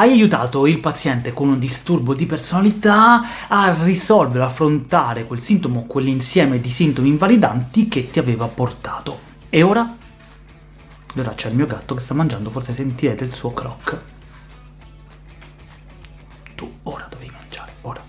Hai aiutato il paziente con un disturbo di personalità a risolvere, affrontare quel sintomo, quell'insieme di sintomi invalidanti che ti aveva portato. E ora? Ora c'è il mio gatto che sta mangiando, forse sentirete il suo croc. Tu ora dovevi mangiare, ora.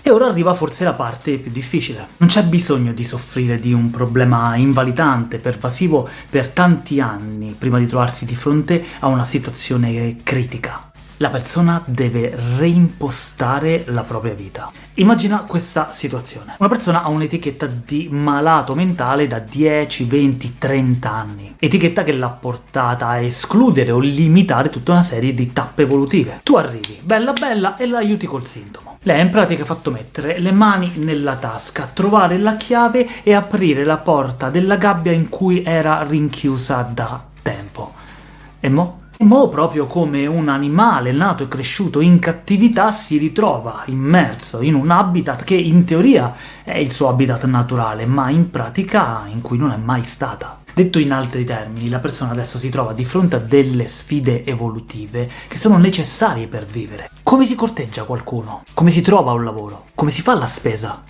E ora arriva forse la parte più difficile. Non c'è bisogno di soffrire di un problema invalidante, pervasivo per tanti anni prima di trovarsi di fronte a una situazione critica la persona deve reimpostare la propria vita. Immagina questa situazione. Una persona ha un'etichetta di malato mentale da 10, 20, 30 anni. Etichetta che l'ha portata a escludere o limitare tutta una serie di tappe evolutive. Tu arrivi, bella bella, e l'aiuti col sintomo. Lei in pratica ha fatto mettere le mani nella tasca, trovare la chiave e aprire la porta della gabbia in cui era rinchiusa da tempo. E mo'? Mo proprio come un animale nato e cresciuto in cattività si ritrova immerso in un habitat che in teoria è il suo habitat naturale, ma in pratica in cui non è mai stata. Detto in altri termini, la persona adesso si trova di fronte a delle sfide evolutive che sono necessarie per vivere. Come si corteggia qualcuno? Come si trova un lavoro? Come si fa la spesa?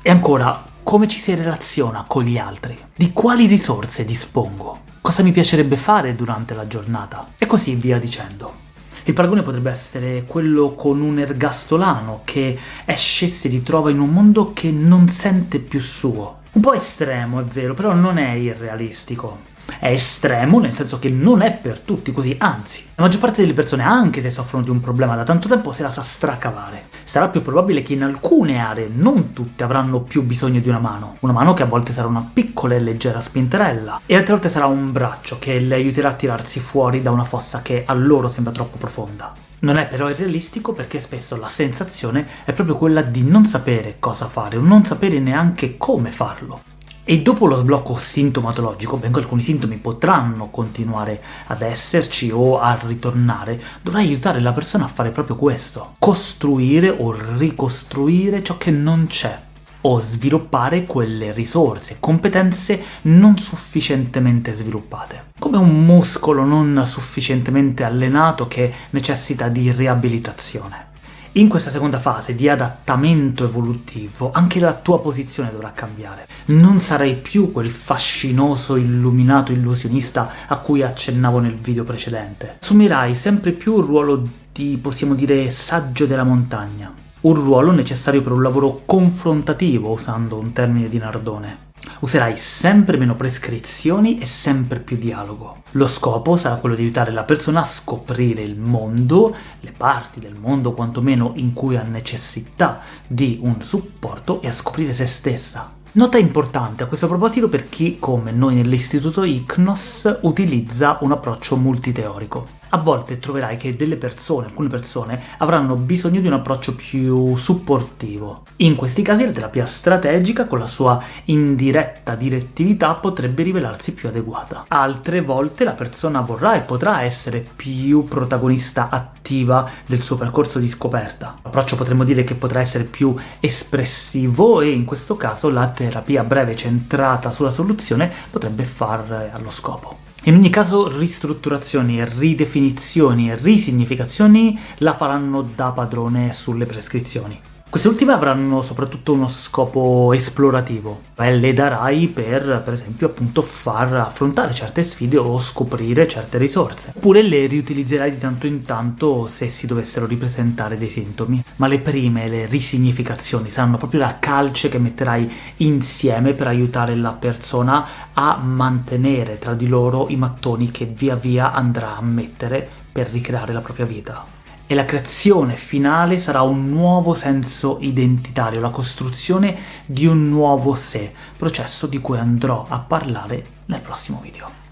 E ancora, come ci si relaziona con gli altri? Di quali risorse dispongo? cosa mi piacerebbe fare durante la giornata e così via dicendo. Il paragone potrebbe essere quello con un ergastolano che esce e si ritrova in un mondo che non sente più suo. Un po' estremo, è vero, però non è irrealistico è estremo, nel senso che non è per tutti così, anzi, la maggior parte delle persone, anche se soffrono di un problema da tanto tempo, se la sa stracavare. Sarà più probabile che in alcune aree, non tutte, avranno più bisogno di una mano. Una mano che a volte sarà una piccola e leggera spinterella, e altre volte sarà un braccio che le aiuterà a tirarsi fuori da una fossa che a loro sembra troppo profonda. Non è però irrealistico perché spesso la sensazione è proprio quella di non sapere cosa fare o non sapere neanche come farlo. E dopo lo sblocco sintomatologico, benché alcuni sintomi potranno continuare ad esserci o a ritornare, dovrai aiutare la persona a fare proprio questo, costruire o ricostruire ciò che non c'è o sviluppare quelle risorse, competenze non sufficientemente sviluppate. Come un muscolo non sufficientemente allenato che necessita di riabilitazione. In questa seconda fase di adattamento evolutivo anche la tua posizione dovrà cambiare. Non sarai più quel fascinoso, illuminato illusionista a cui accennavo nel video precedente. Assumerai sempre più un ruolo di, possiamo dire, saggio della montagna. Un ruolo necessario per un lavoro confrontativo, usando un termine di Nardone. Userai sempre meno prescrizioni e sempre più dialogo. Lo scopo sarà quello di aiutare la persona a scoprire il mondo, le parti del mondo quantomeno in cui ha necessità di un supporto e a scoprire se stessa. Nota importante a questo proposito per chi, come noi nell'istituto ICNOS, utilizza un approccio multiteorico a volte troverai che delle persone, alcune persone, avranno bisogno di un approccio più supportivo. In questi casi la terapia strategica con la sua indiretta direttività potrebbe rivelarsi più adeguata. Altre volte la persona vorrà e potrà essere più protagonista attiva del suo percorso di scoperta. L'approccio potremmo dire che potrà essere più espressivo e in questo caso la terapia breve centrata sulla soluzione potrebbe far allo scopo. In ogni caso ristrutturazioni, ridefinizioni e risignificazioni la faranno da padrone sulle prescrizioni. Queste ultime avranno soprattutto uno scopo esplorativo, e le darai per, per esempio, appunto far affrontare certe sfide o scoprire certe risorse. Oppure le riutilizzerai di tanto in tanto se si dovessero ripresentare dei sintomi. Ma le prime, le risignificazioni, saranno proprio la calce che metterai insieme per aiutare la persona a mantenere tra di loro i mattoni che via via andrà a mettere per ricreare la propria vita e la creazione finale sarà un nuovo senso identitario, la costruzione di un nuovo sé, processo di cui andrò a parlare nel prossimo video.